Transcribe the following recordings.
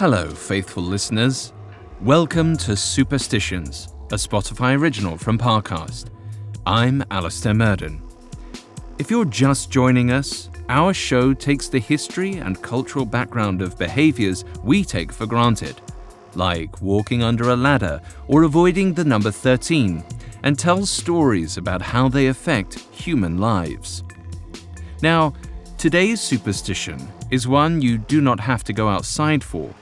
Hello, faithful listeners. Welcome to Superstitions, a Spotify original from Parcast. I'm Alastair Murden. If you're just joining us, our show takes the history and cultural background of behaviors we take for granted, like walking under a ladder or avoiding the number 13, and tells stories about how they affect human lives. Now, today's superstition is one you do not have to go outside for.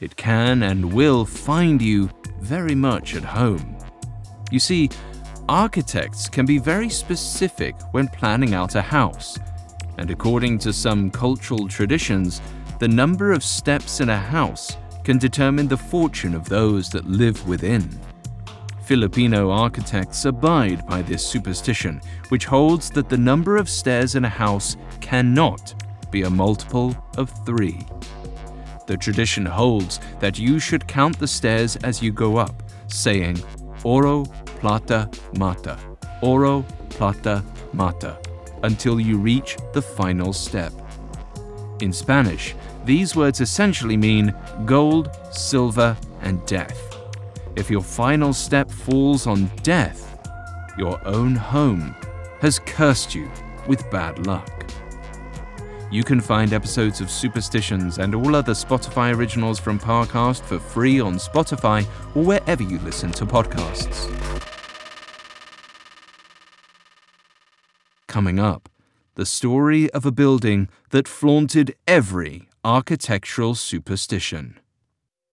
It can and will find you very much at home. You see, architects can be very specific when planning out a house, and according to some cultural traditions, the number of steps in a house can determine the fortune of those that live within. Filipino architects abide by this superstition, which holds that the number of stairs in a house cannot be a multiple of three. The tradition holds that you should count the stairs as you go up, saying oro, plata, mata, oro, plata, mata, until you reach the final step. In Spanish, these words essentially mean gold, silver, and death. If your final step falls on death, your own home has cursed you with bad luck. You can find episodes of Superstitions and all other Spotify originals from Parcast for free on Spotify or wherever you listen to podcasts. Coming up, the story of a building that flaunted every architectural superstition.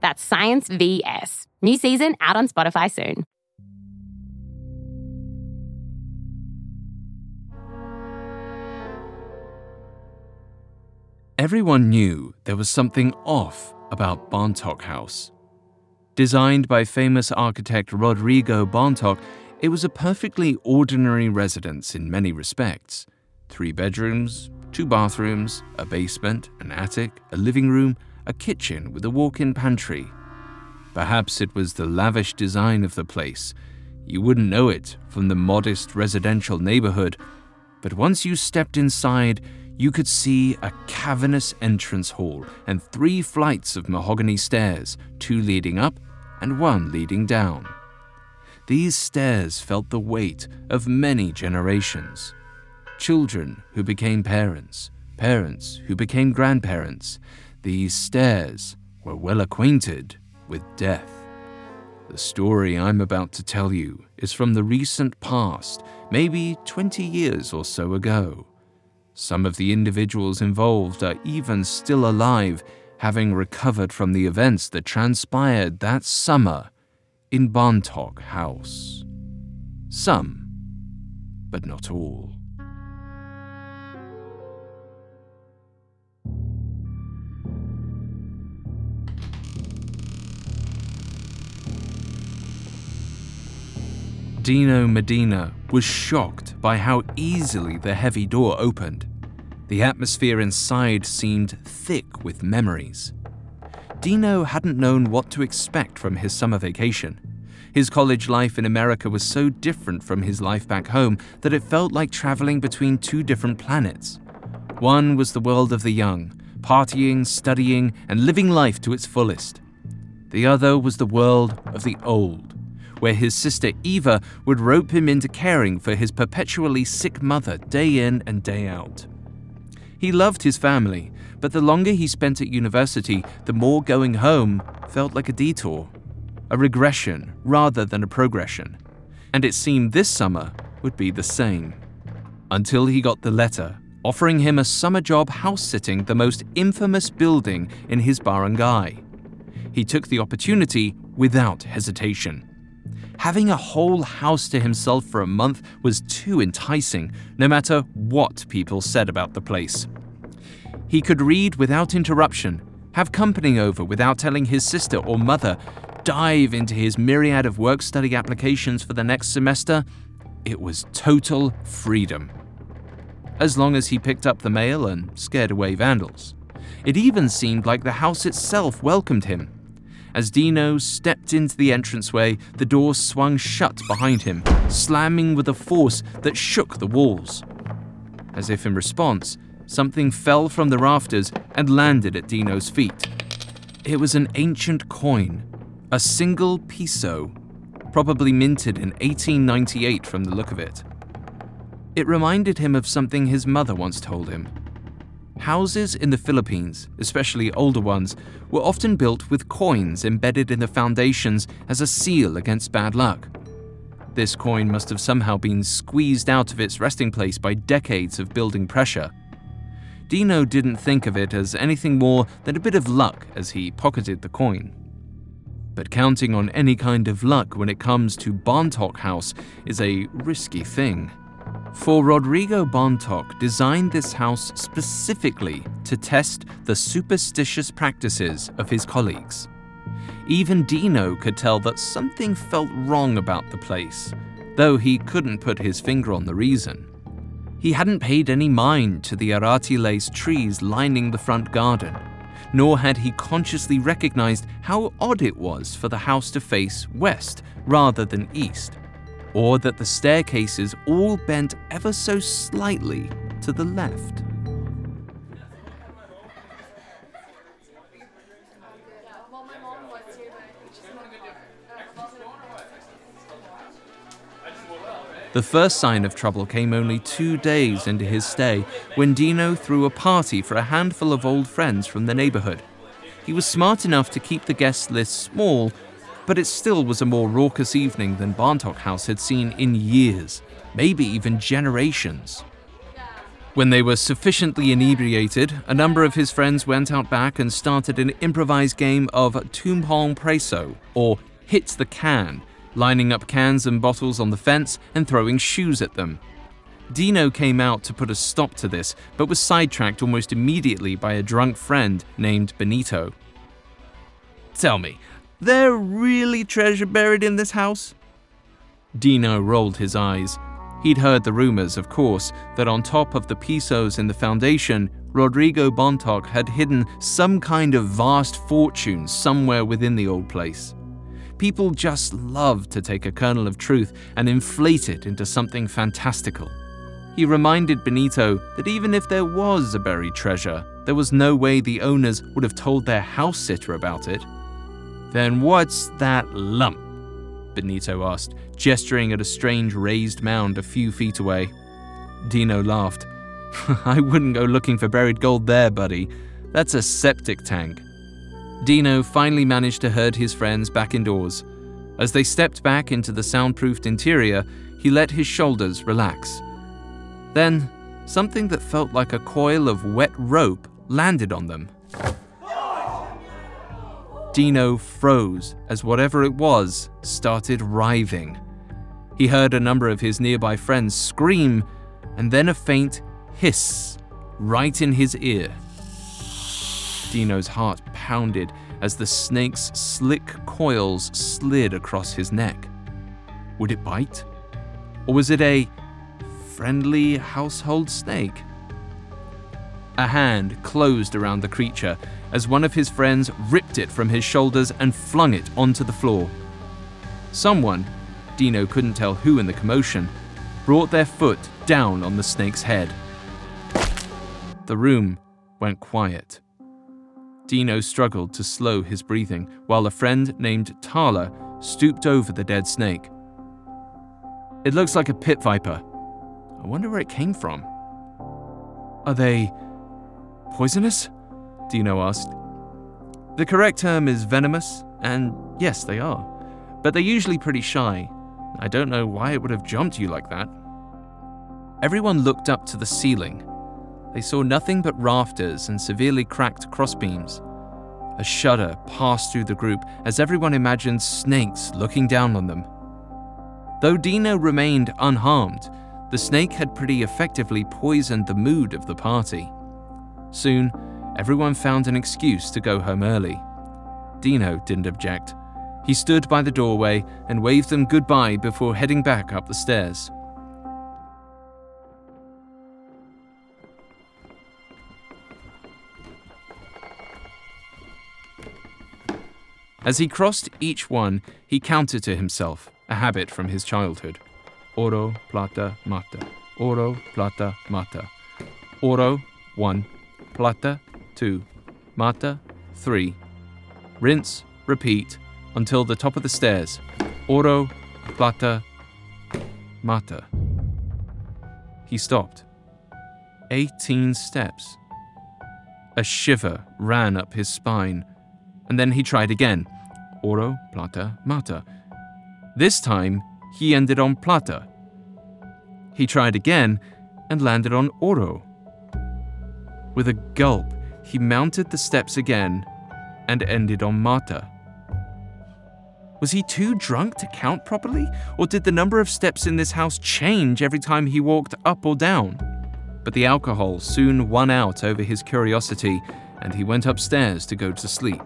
That's Science VS. New season out on Spotify soon. Everyone knew there was something off about Bontoc House. Designed by famous architect Rodrigo Bontoc, it was a perfectly ordinary residence in many respects three bedrooms, two bathrooms, a basement, an attic, a living room, a kitchen with a walk in pantry. Perhaps it was the lavish design of the place. You wouldn't know it from the modest residential neighborhood, but once you stepped inside, you could see a cavernous entrance hall and three flights of mahogany stairs, two leading up and one leading down. These stairs felt the weight of many generations. Children who became parents, parents who became grandparents, these stairs were well acquainted with death. The story I'm about to tell you is from the recent past, maybe 20 years or so ago. Some of the individuals involved are even still alive, having recovered from the events that transpired that summer in Bontoc House. Some, but not all. Dino Medina was shocked by how easily the heavy door opened. The atmosphere inside seemed thick with memories. Dino hadn't known what to expect from his summer vacation. His college life in America was so different from his life back home that it felt like traveling between two different planets. One was the world of the young, partying, studying, and living life to its fullest. The other was the world of the old, where his sister Eva would rope him into caring for his perpetually sick mother day in and day out. He loved his family, but the longer he spent at university, the more going home felt like a detour, a regression rather than a progression. And it seemed this summer would be the same. Until he got the letter offering him a summer job house sitting the most infamous building in his barangay. He took the opportunity without hesitation. Having a whole house to himself for a month was too enticing, no matter what people said about the place. He could read without interruption, have company over without telling his sister or mother, dive into his myriad of work study applications for the next semester, it was total freedom. As long as he picked up the mail and scared away vandals. It even seemed like the house itself welcomed him. As Dino stepped into the entranceway, the door swung shut behind him, slamming with a force that shook the walls. As if in response, something fell from the rafters and landed at Dino's feet. It was an ancient coin, a single piso, probably minted in 1898 from the look of it. It reminded him of something his mother once told him. Houses in the Philippines, especially older ones, were often built with coins embedded in the foundations as a seal against bad luck. This coin must have somehow been squeezed out of its resting place by decades of building pressure. Dino didn't think of it as anything more than a bit of luck as he pocketed the coin. But counting on any kind of luck when it comes to Bontoc House is a risky thing. For Rodrigo Bontoc designed this house specifically to test the superstitious practices of his colleagues. Even Dino could tell that something felt wrong about the place, though he couldn't put his finger on the reason. He hadn't paid any mind to the aratiles trees lining the front garden, nor had he consciously recognized how odd it was for the house to face west rather than east or that the staircases all bent ever so slightly to the left. The first sign of trouble came only two days into his stay when Dino threw a party for a handful of old friends from the neighborhood. He was smart enough to keep the guest list small but it still was a more raucous evening than Bontoc House had seen in years, maybe even generations. When they were sufficiently inebriated, a number of his friends went out back and started an improvised game of Tumbang Preso, or Hit the Can, lining up cans and bottles on the fence and throwing shoes at them. Dino came out to put a stop to this, but was sidetracked almost immediately by a drunk friend named Benito. Tell me, there really treasure buried in this house? Dino rolled his eyes. He'd heard the rumors, of course, that on top of the pisos in the foundation, Rodrigo Bontoc had hidden some kind of vast fortune somewhere within the old place. People just loved to take a kernel of truth and inflate it into something fantastical. He reminded Benito that even if there was a buried treasure, there was no way the owners would have told their house sitter about it. Then what's that lump? Benito asked, gesturing at a strange raised mound a few feet away. Dino laughed. I wouldn't go looking for buried gold there, buddy. That's a septic tank. Dino finally managed to herd his friends back indoors. As they stepped back into the soundproofed interior, he let his shoulders relax. Then, something that felt like a coil of wet rope landed on them. Dino froze as whatever it was started writhing. He heard a number of his nearby friends scream, and then a faint hiss right in his ear. Dino's heart pounded as the snake's slick coils slid across his neck. Would it bite? Or was it a friendly household snake? A hand closed around the creature as one of his friends ripped it from his shoulders and flung it onto the floor. Someone, Dino couldn't tell who in the commotion, brought their foot down on the snake's head. The room went quiet. Dino struggled to slow his breathing while a friend named Tala stooped over the dead snake. It looks like a pit viper. I wonder where it came from. Are they poisonous? Dino asked. The correct term is venomous, and yes, they are. But they're usually pretty shy. I don't know why it would have jumped you like that. Everyone looked up to the ceiling. They saw nothing but rafters and severely cracked crossbeams. A shudder passed through the group as everyone imagined snakes looking down on them. Though Dino remained unharmed, the snake had pretty effectively poisoned the mood of the party. Soon, everyone found an excuse to go home early. Dino didn't object. He stood by the doorway and waved them goodbye before heading back up the stairs. As he crossed each one, he counted to himself, a habit from his childhood. Oro, plata, mata. Oro, plata, mata. Oro, one. Plata, two. Mata, three. Rinse, repeat, until the top of the stairs. Oro, plata, mata. He stopped. Eighteen steps. A shiver ran up his spine and then he tried again. Oro, plata, mata. This time, he ended on plata. He tried again and landed on oro. With a gulp, he mounted the steps again and ended on mata. Was he too drunk to count properly? Or did the number of steps in this house change every time he walked up or down? But the alcohol soon won out over his curiosity, and he went upstairs to go to sleep.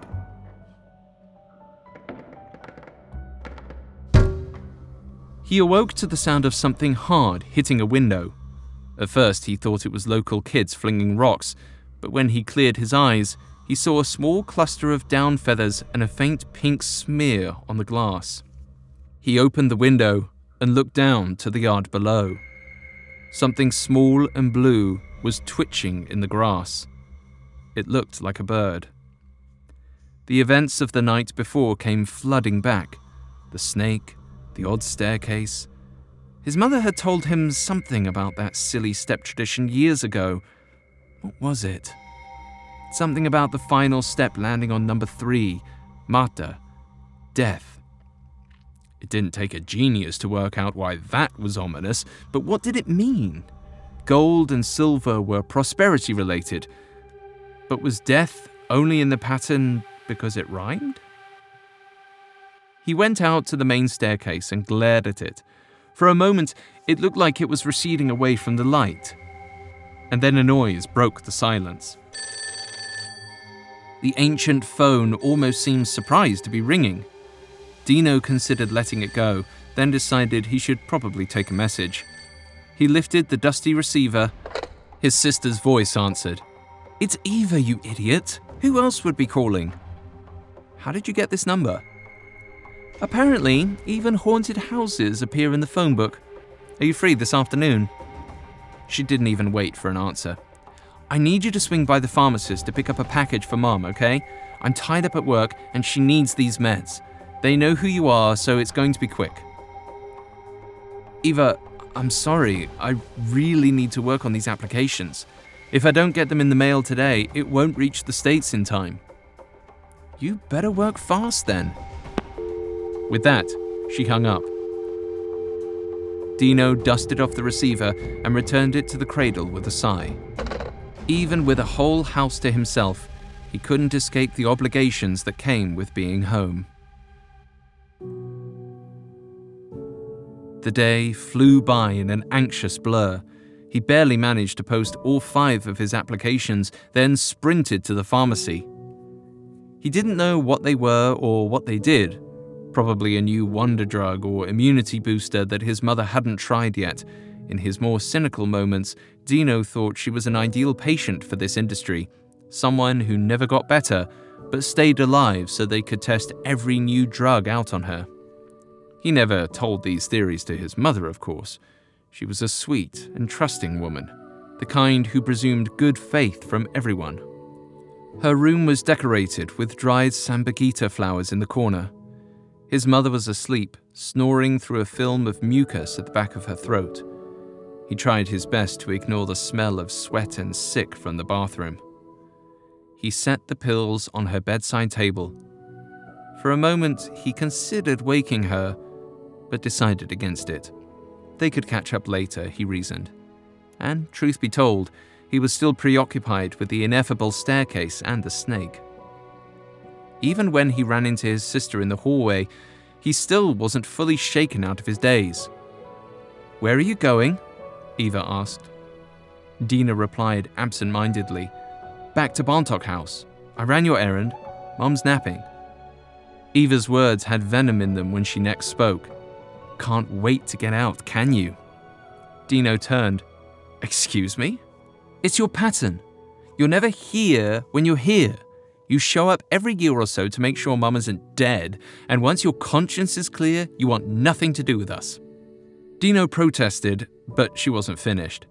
He awoke to the sound of something hard hitting a window. At first, he thought it was local kids flinging rocks, but when he cleared his eyes, he saw a small cluster of down feathers and a faint pink smear on the glass. He opened the window and looked down to the yard below. Something small and blue was twitching in the grass. It looked like a bird. The events of the night before came flooding back the snake, the odd staircase. His mother had told him something about that silly step tradition years ago. What was it? Something about the final step landing on number three, Mata, death. It didn't take a genius to work out why that was ominous, but what did it mean? Gold and silver were prosperity related, but was death only in the pattern because it rhymed? He went out to the main staircase and glared at it. For a moment, it looked like it was receding away from the light. And then a noise broke the silence. The ancient phone almost seemed surprised to be ringing. Dino considered letting it go, then decided he should probably take a message. He lifted the dusty receiver. His sister's voice answered. It's Eva, you idiot. Who else would be calling? How did you get this number? Apparently, even haunted houses appear in the phone book. Are you free this afternoon? She didn't even wait for an answer. I need you to swing by the pharmacist to pick up a package for Mom, okay? I'm tied up at work and she needs these meds. They know who you are, so it's going to be quick. Eva, I'm sorry. I really need to work on these applications. If I don't get them in the mail today, it won't reach the States in time. You better work fast then. With that, she hung up. Dino dusted off the receiver and returned it to the cradle with a sigh. Even with a whole house to himself, he couldn't escape the obligations that came with being home. The day flew by in an anxious blur. He barely managed to post all five of his applications, then sprinted to the pharmacy. He didn't know what they were or what they did, probably a new wonder drug or immunity booster that his mother hadn't tried yet. In his more cynical moments, Dino thought she was an ideal patient for this industry, someone who never got better, but stayed alive so they could test every new drug out on her. He never told these theories to his mother, of course. She was a sweet and trusting woman, the kind who presumed good faith from everyone. Her room was decorated with dried sampaguita flowers in the corner, his mother was asleep, snoring through a film of mucus at the back of her throat. He tried his best to ignore the smell of sweat and sick from the bathroom. He set the pills on her bedside table. For a moment, he considered waking her, but decided against it. They could catch up later, he reasoned. And, truth be told, he was still preoccupied with the ineffable staircase and the snake. Even when he ran into his sister in the hallway, he still wasn't fully shaken out of his daze. Where are you going? Eva asked. Dino replied absent mindedly. Back to Bontoc House. I ran your errand. Mum's napping. Eva's words had venom in them when she next spoke. Can't wait to get out, can you? Dino turned. Excuse me? It's your pattern. You're never here when you're here. You show up every year or so to make sure mum isn't dead, and once your conscience is clear, you want nothing to do with us. Dino protested, but she wasn't finished.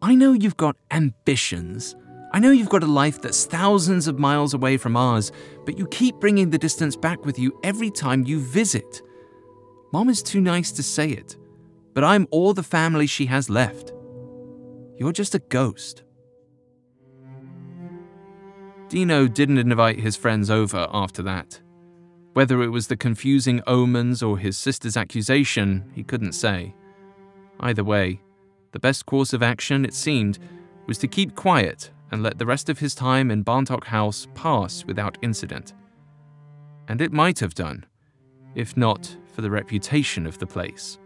I know you've got ambitions. I know you've got a life that's thousands of miles away from ours, but you keep bringing the distance back with you every time you visit. Mom is too nice to say it, but I'm all the family she has left. You're just a ghost. Dino didn't invite his friends over after that. Whether it was the confusing omens or his sister's accusation, he couldn't say. Either way, the best course of action, it seemed, was to keep quiet and let the rest of his time in Bontoc House pass without incident. And it might have done, if not for the reputation of the place.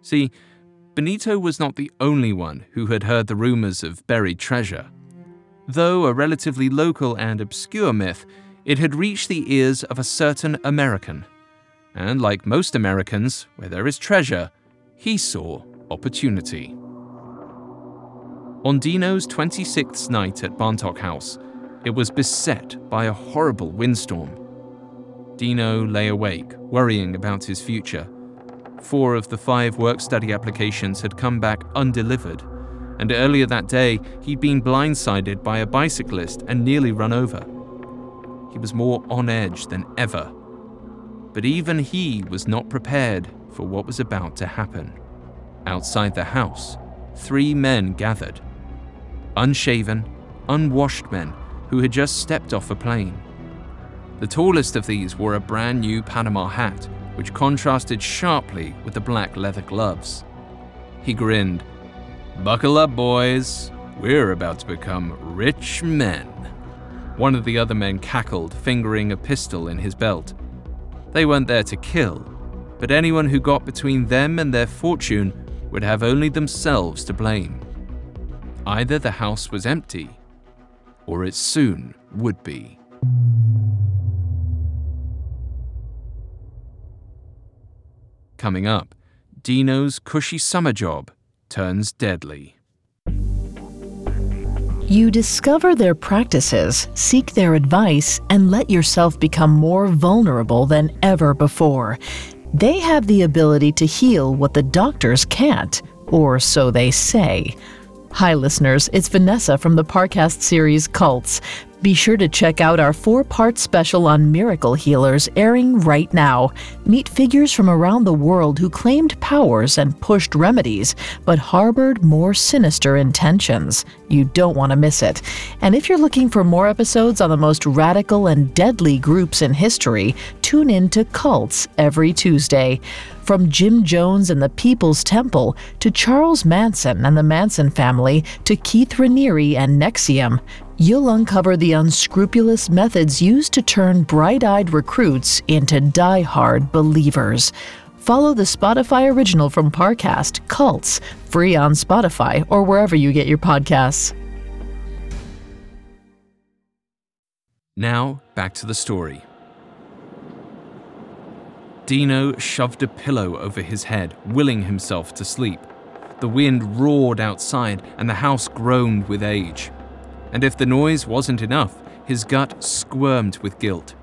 See, Benito was not the only one who had heard the rumors of buried treasure. Though a relatively local and obscure myth, it had reached the ears of a certain American. And like most Americans, where there is treasure, he saw opportunity. On Dino's 26th night at Bontoc House, it was beset by a horrible windstorm. Dino lay awake, worrying about his future. Four of the five work study applications had come back undelivered, and earlier that day he'd been blindsided by a bicyclist and nearly run over. He was more on edge than ever. But even he was not prepared for what was about to happen. Outside the house, three men gathered unshaven, unwashed men who had just stepped off a plane. The tallest of these wore a brand new Panama hat, which contrasted sharply with the black leather gloves. He grinned. Buckle up, boys. We're about to become rich men. One of the other men cackled, fingering a pistol in his belt. They weren't there to kill, but anyone who got between them and their fortune would have only themselves to blame. Either the house was empty, or it soon would be. Coming up, Dino's cushy summer job turns deadly. You discover their practices, seek their advice, and let yourself become more vulnerable than ever before. They have the ability to heal what the doctors can't, or so they say. Hi, listeners. It's Vanessa from the Parcast series Cults. Be sure to check out our four part special on miracle healers airing right now. Meet figures from around the world who claimed powers and pushed remedies, but harbored more sinister intentions. You don't want to miss it. And if you're looking for more episodes on the most radical and deadly groups in history, tune in to Cults every Tuesday. From Jim Jones and the People's Temple to Charles Manson and the Manson family to Keith Raniere and NXIVM, you'll uncover the unscrupulous methods used to turn bright eyed recruits into die-hard believers. Follow the Spotify original from Parcast, Cults, free on Spotify or wherever you get your podcasts. Now, back to the story. Dino shoved a pillow over his head, willing himself to sleep. The wind roared outside, and the house groaned with age. And if the noise wasn't enough, his gut squirmed with guilt.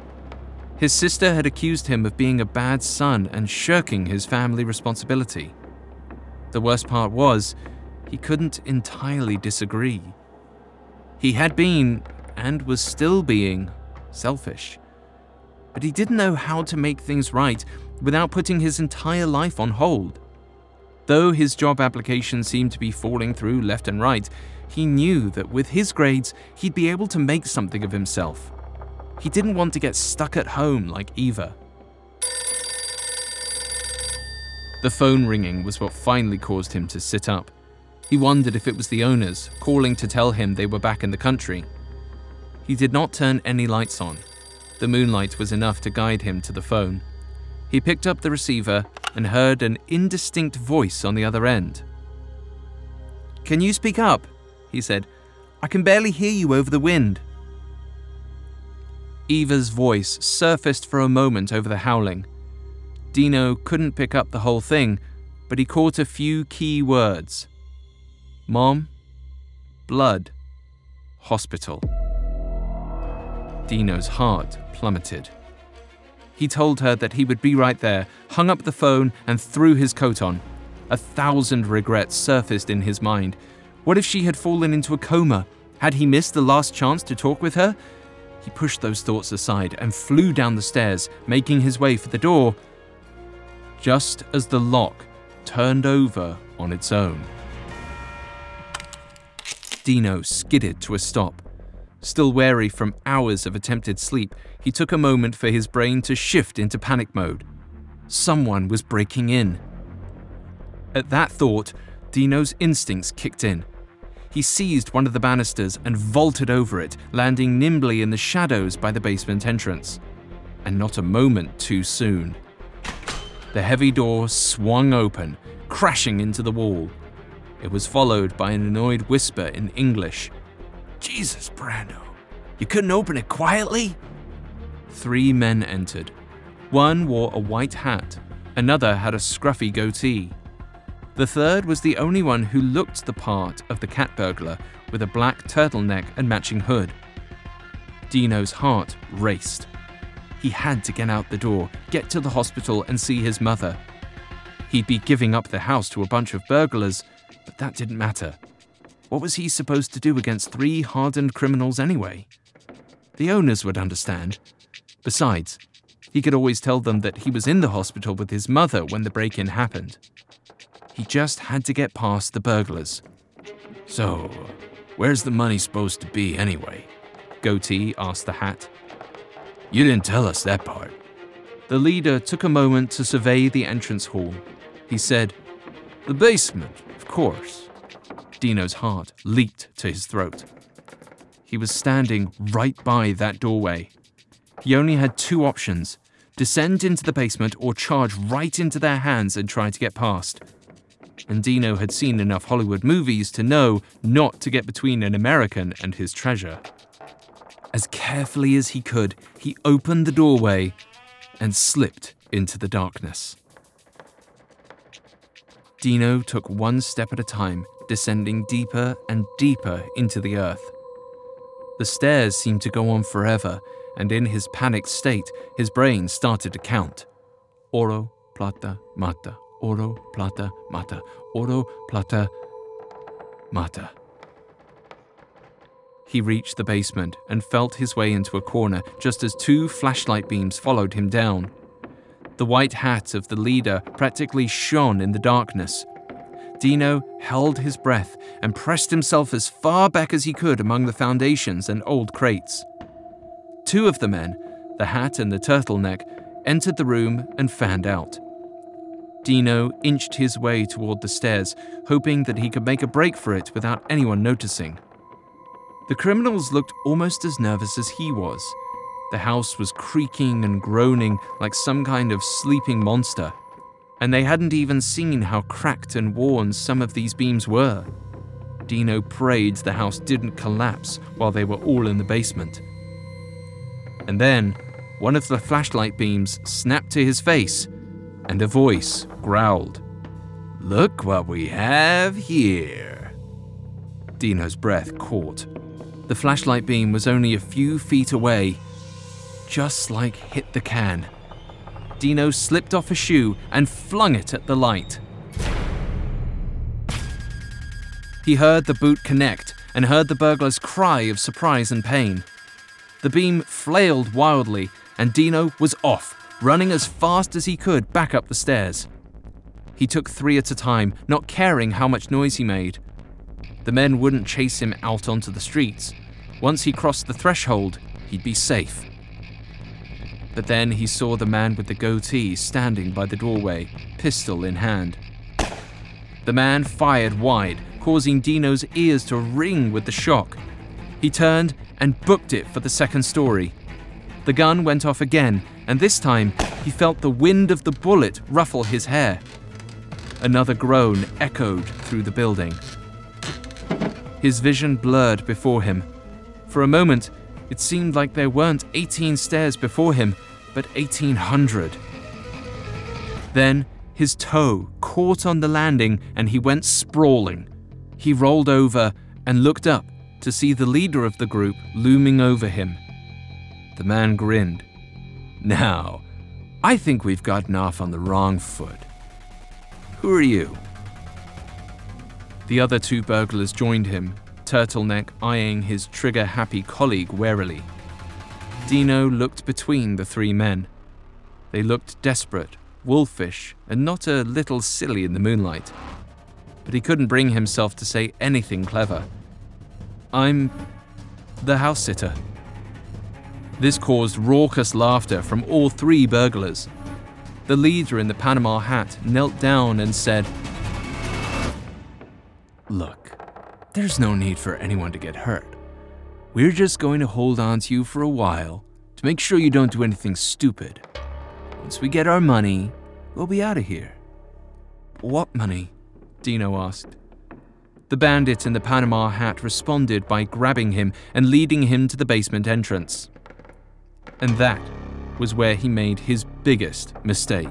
His sister had accused him of being a bad son and shirking his family responsibility. The worst part was, he couldn't entirely disagree. He had been, and was still being, selfish but he didn't know how to make things right without putting his entire life on hold. Though his job application seemed to be falling through left and right, he knew that with his grades, he'd be able to make something of himself. He didn't want to get stuck at home like Eva. The phone ringing was what finally caused him to sit up. He wondered if it was the owners calling to tell him they were back in the country. He did not turn any lights on, the moonlight was enough to guide him to the phone. He picked up the receiver and heard an indistinct voice on the other end. Can you speak up? he said. I can barely hear you over the wind. Eva's voice surfaced for a moment over the howling. Dino couldn't pick up the whole thing, but he caught a few key words Mom, blood, hospital. Dino's heart plummeted. He told her that he would be right there, hung up the phone, and threw his coat on. A thousand regrets surfaced in his mind. What if she had fallen into a coma? Had he missed the last chance to talk with her? He pushed those thoughts aside and flew down the stairs, making his way for the door, just as the lock turned over on its own. Dino skidded to a stop. Still wary from hours of attempted sleep, he took a moment for his brain to shift into panic mode. Someone was breaking in. At that thought, Dino's instincts kicked in. He seized one of the banisters and vaulted over it, landing nimbly in the shadows by the basement entrance. And not a moment too soon. The heavy door swung open, crashing into the wall. It was followed by an annoyed whisper in English Jesus, Brando, you couldn't open it quietly? Three men entered. One wore a white hat, another had a scruffy goatee. The third was the only one who looked the part of the cat burglar with a black turtleneck and matching hood. Dino's heart raced. He had to get out the door, get to the hospital, and see his mother. He'd be giving up the house to a bunch of burglars, but that didn't matter. What was he supposed to do against three hardened criminals anyway? The owners would understand. Besides, he could always tell them that he was in the hospital with his mother when the break in happened. He just had to get past the burglars. So, where's the money supposed to be anyway? Goatee asked the hat. You didn't tell us that part. The leader took a moment to survey the entrance hall. He said, The basement, of course. Dino's heart leaped to his throat. He was standing right by that doorway. He only had two options descend into the basement or charge right into their hands and try to get past. And Dino had seen enough Hollywood movies to know not to get between an American and his treasure. As carefully as he could, he opened the doorway and slipped into the darkness. Dino took one step at a time, descending deeper and deeper into the earth. The stairs seemed to go on forever, and in his panicked state, his brain started to count. Oro, plata, mata, oro, plata, mata, oro, plata, mata. He reached the basement and felt his way into a corner just as two flashlight beams followed him down. The white hat of the leader practically shone in the darkness. Dino held his breath and pressed himself as far back as he could among the foundations and old crates. Two of the men, the hat and the turtleneck, entered the room and fanned out. Dino inched his way toward the stairs, hoping that he could make a break for it without anyone noticing. The criminals looked almost as nervous as he was. The house was creaking and groaning like some kind of sleeping monster, and they hadn't even seen how cracked and worn some of these beams were. Dino prayed the house didn't collapse while they were all in the basement. And then, one of the flashlight beams snapped to his face, and a voice growled, Look what we have here. Dino's breath caught. The flashlight beam was only a few feet away, just like hit the can. Dino slipped off a shoe and flung it at the light. He heard the boot connect and heard the burglar's cry of surprise and pain. The beam flailed wildly, and Dino was off, running as fast as he could back up the stairs. He took three at a time, not caring how much noise he made. The men wouldn't chase him out onto the streets. Once he crossed the threshold, he'd be safe. But then he saw the man with the goatee standing by the doorway, pistol in hand. The man fired wide, causing Dino's ears to ring with the shock. He turned and booked it for the second story. The gun went off again, and this time he felt the wind of the bullet ruffle his hair. Another groan echoed through the building. His vision blurred before him. For a moment, It seemed like there weren't 18 stairs before him, but 1800. Then his toe caught on the landing and he went sprawling. He rolled over and looked up to see the leader of the group looming over him. The man grinned. Now, I think we've gotten off on the wrong foot. Who are you? The other two burglars joined him, Turtleneck eyeing his trigger happy colleague warily. Dino looked between the three men. They looked desperate, wolfish, and not a little silly in the moonlight. But he couldn't bring himself to say anything clever. I'm the house sitter. This caused raucous laughter from all three burglars. The leader in the Panama hat knelt down and said, Look, there's no need for anyone to get hurt. We're just going to hold on to you for a while to make sure you don't do anything stupid. Once we get our money, we'll be out of here. What money? Dino asked. The bandit in the Panama hat responded by grabbing him and leading him to the basement entrance. And that was where he made his biggest mistake.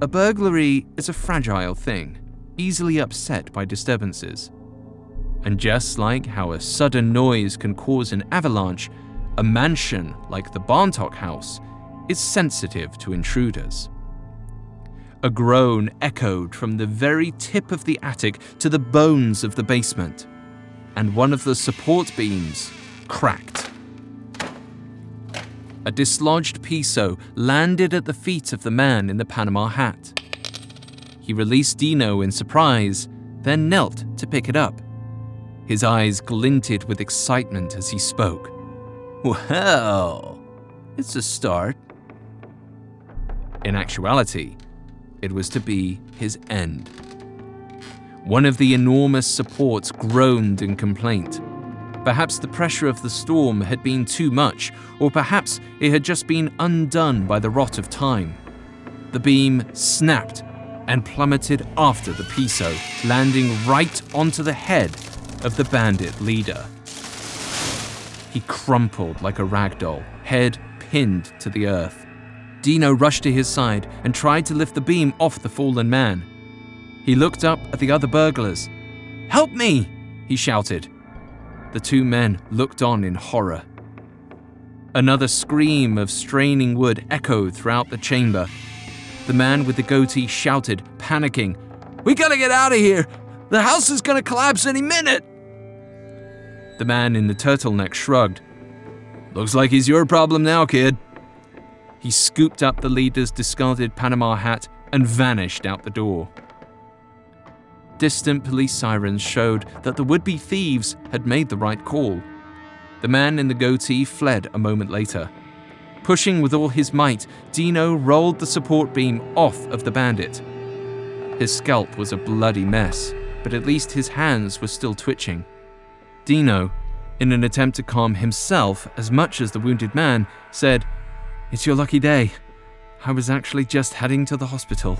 A burglary is a fragile thing, easily upset by disturbances. And just like how a sudden noise can cause an avalanche, a mansion like the Bontoc House is sensitive to intruders. A groan echoed from the very tip of the attic to the bones of the basement, and one of the support beams cracked. A dislodged piso landed at the feet of the man in the Panama hat. He released Dino in surprise, then knelt to pick it up. His eyes glinted with excitement as he spoke. Well, it's a start. In actuality, it was to be his end. One of the enormous supports groaned in complaint. Perhaps the pressure of the storm had been too much, or perhaps it had just been undone by the rot of time. The beam snapped and plummeted after the piso, landing right onto the head of the bandit leader. He crumpled like a rag doll, head pinned to the earth. Dino rushed to his side and tried to lift the beam off the fallen man. He looked up at the other burglars. Help me! he shouted. The two men looked on in horror. Another scream of straining wood echoed throughout the chamber. The man with the goatee shouted, panicking, We gotta get out of here! The house is gonna collapse any minute! The man in the turtleneck shrugged. Looks like he's your problem now, kid. He scooped up the leader's discarded Panama hat and vanished out the door. Distant police sirens showed that the would be thieves had made the right call. The man in the goatee fled a moment later. Pushing with all his might, Dino rolled the support beam off of the bandit. His scalp was a bloody mess, but at least his hands were still twitching. Dino, in an attempt to calm himself as much as the wounded man, said, It's your lucky day. I was actually just heading to the hospital.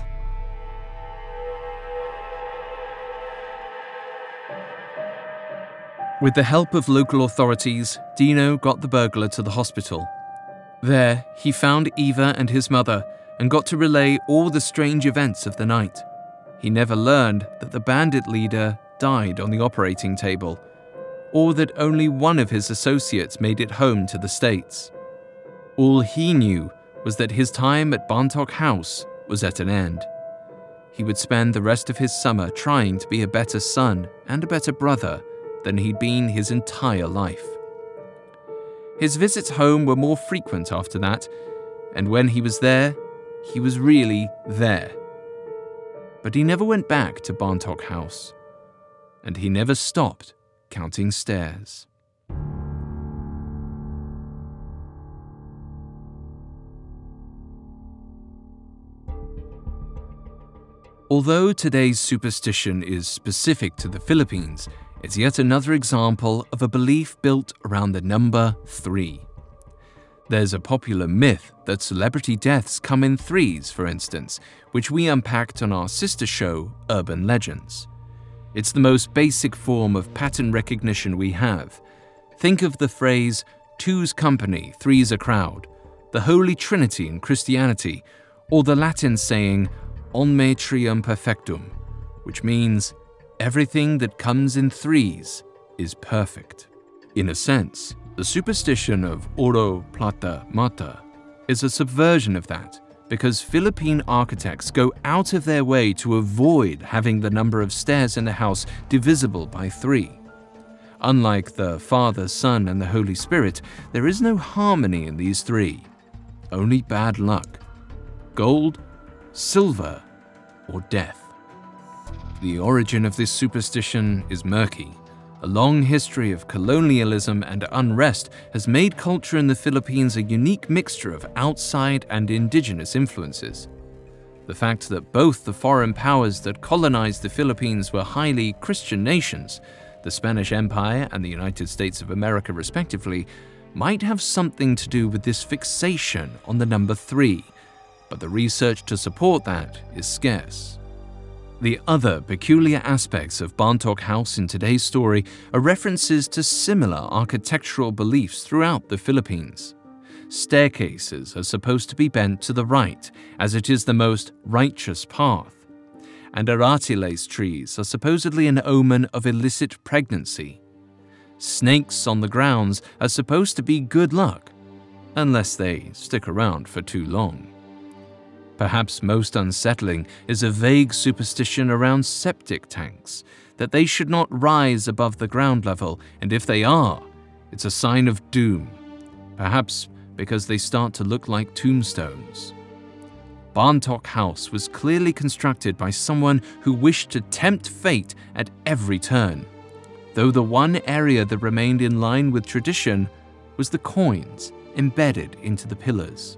With the help of local authorities, Dino got the burglar to the hospital. There, he found Eva and his mother and got to relay all the strange events of the night. He never learned that the bandit leader died on the operating table, or that only one of his associates made it home to the States. All he knew was that his time at Bontoc House was at an end. He would spend the rest of his summer trying to be a better son and a better brother than he'd been his entire life. His visits home were more frequent after that, and when he was there, he was really there. But he never went back to Bontoc House, and he never stopped counting stairs. Although today's superstition is specific to the Philippines, it's yet another example of a belief built around the number three. There's a popular myth that celebrity deaths come in threes, for instance, which we unpacked on our sister show, Urban Legends. It's the most basic form of pattern recognition we have. Think of the phrase, two's company, three's a crowd, the Holy Trinity in Christianity, or the Latin saying, omne trium perfectum, which means everything that comes in threes is perfect. In a sense, the superstition of oro, plata, mata is a subversion of that because Philippine architects go out of their way to avoid having the number of stairs in a house divisible by three. Unlike the Father, Son, and the Holy Spirit, there is no harmony in these three, only bad luck gold, silver, or death. The origin of this superstition is murky. A long history of colonialism and unrest has made culture in the Philippines a unique mixture of outside and indigenous influences. The fact that both the foreign powers that colonized the Philippines were highly Christian nations, the Spanish Empire and the United States of America respectively, might have something to do with this fixation on the number three, but the research to support that is scarce. The other peculiar aspects of Bontoc House in today's story are references to similar architectural beliefs throughout the Philippines. Staircases are supposed to be bent to the right, as it is the most righteous path. And aratiles trees are supposedly an omen of illicit pregnancy. Snakes on the grounds are supposed to be good luck, unless they stick around for too long. Perhaps most unsettling is a vague superstition around septic tanks that they should not rise above the ground level, and if they are, it's a sign of doom. Perhaps because they start to look like tombstones. Bontoc House was clearly constructed by someone who wished to tempt fate at every turn, though the one area that remained in line with tradition was the coins embedded into the pillars.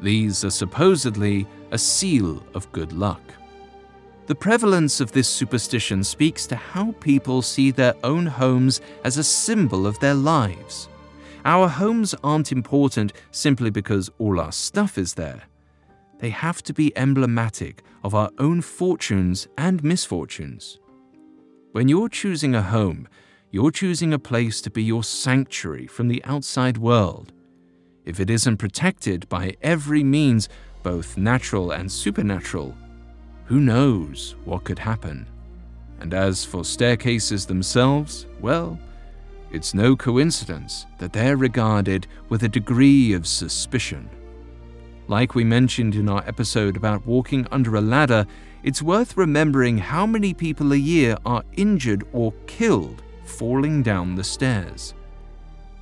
These are supposedly a seal of good luck. The prevalence of this superstition speaks to how people see their own homes as a symbol of their lives. Our homes aren't important simply because all our stuff is there. They have to be emblematic of our own fortunes and misfortunes. When you're choosing a home, you're choosing a place to be your sanctuary from the outside world if it isn't protected by every means, both natural and supernatural, who knows what could happen? And as for staircases themselves, well, it's no coincidence that they're regarded with a degree of suspicion. Like we mentioned in our episode about walking under a ladder, it's worth remembering how many people a year are injured or killed falling down the stairs.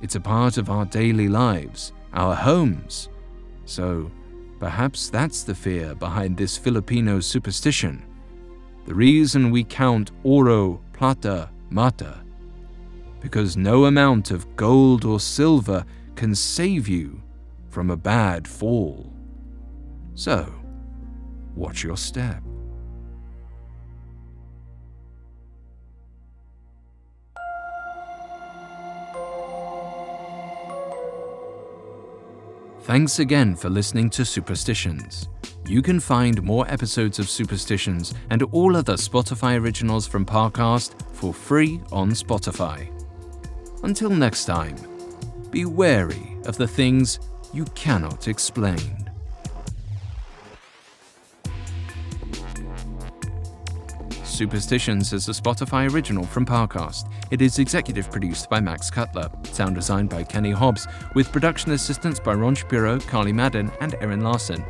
It's a part of our daily lives, our homes. So, perhaps that's the fear behind this Filipino superstition. The reason we count oro, plata, mata. Because no amount of gold or silver can save you from a bad fall. So, watch your step. Thanks again for listening to Superstitions. You can find more episodes of Superstitions and all other Spotify originals from Parcast for free on Spotify. Until next time, be wary of the things you cannot explain. Superstitions is a Spotify original from Parcast. It is executive produced by Max Cutler, sound designed by Kenny Hobbs, with production assistance by Ron Shapiro, Carly Madden, and Erin Larson.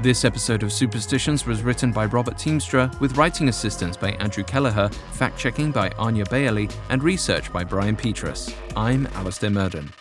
This episode of Superstitions was written by Robert Teamstra, with writing assistance by Andrew Kelleher, fact checking by Anya Bailey, and research by Brian Petrus. I'm Alastair Murden.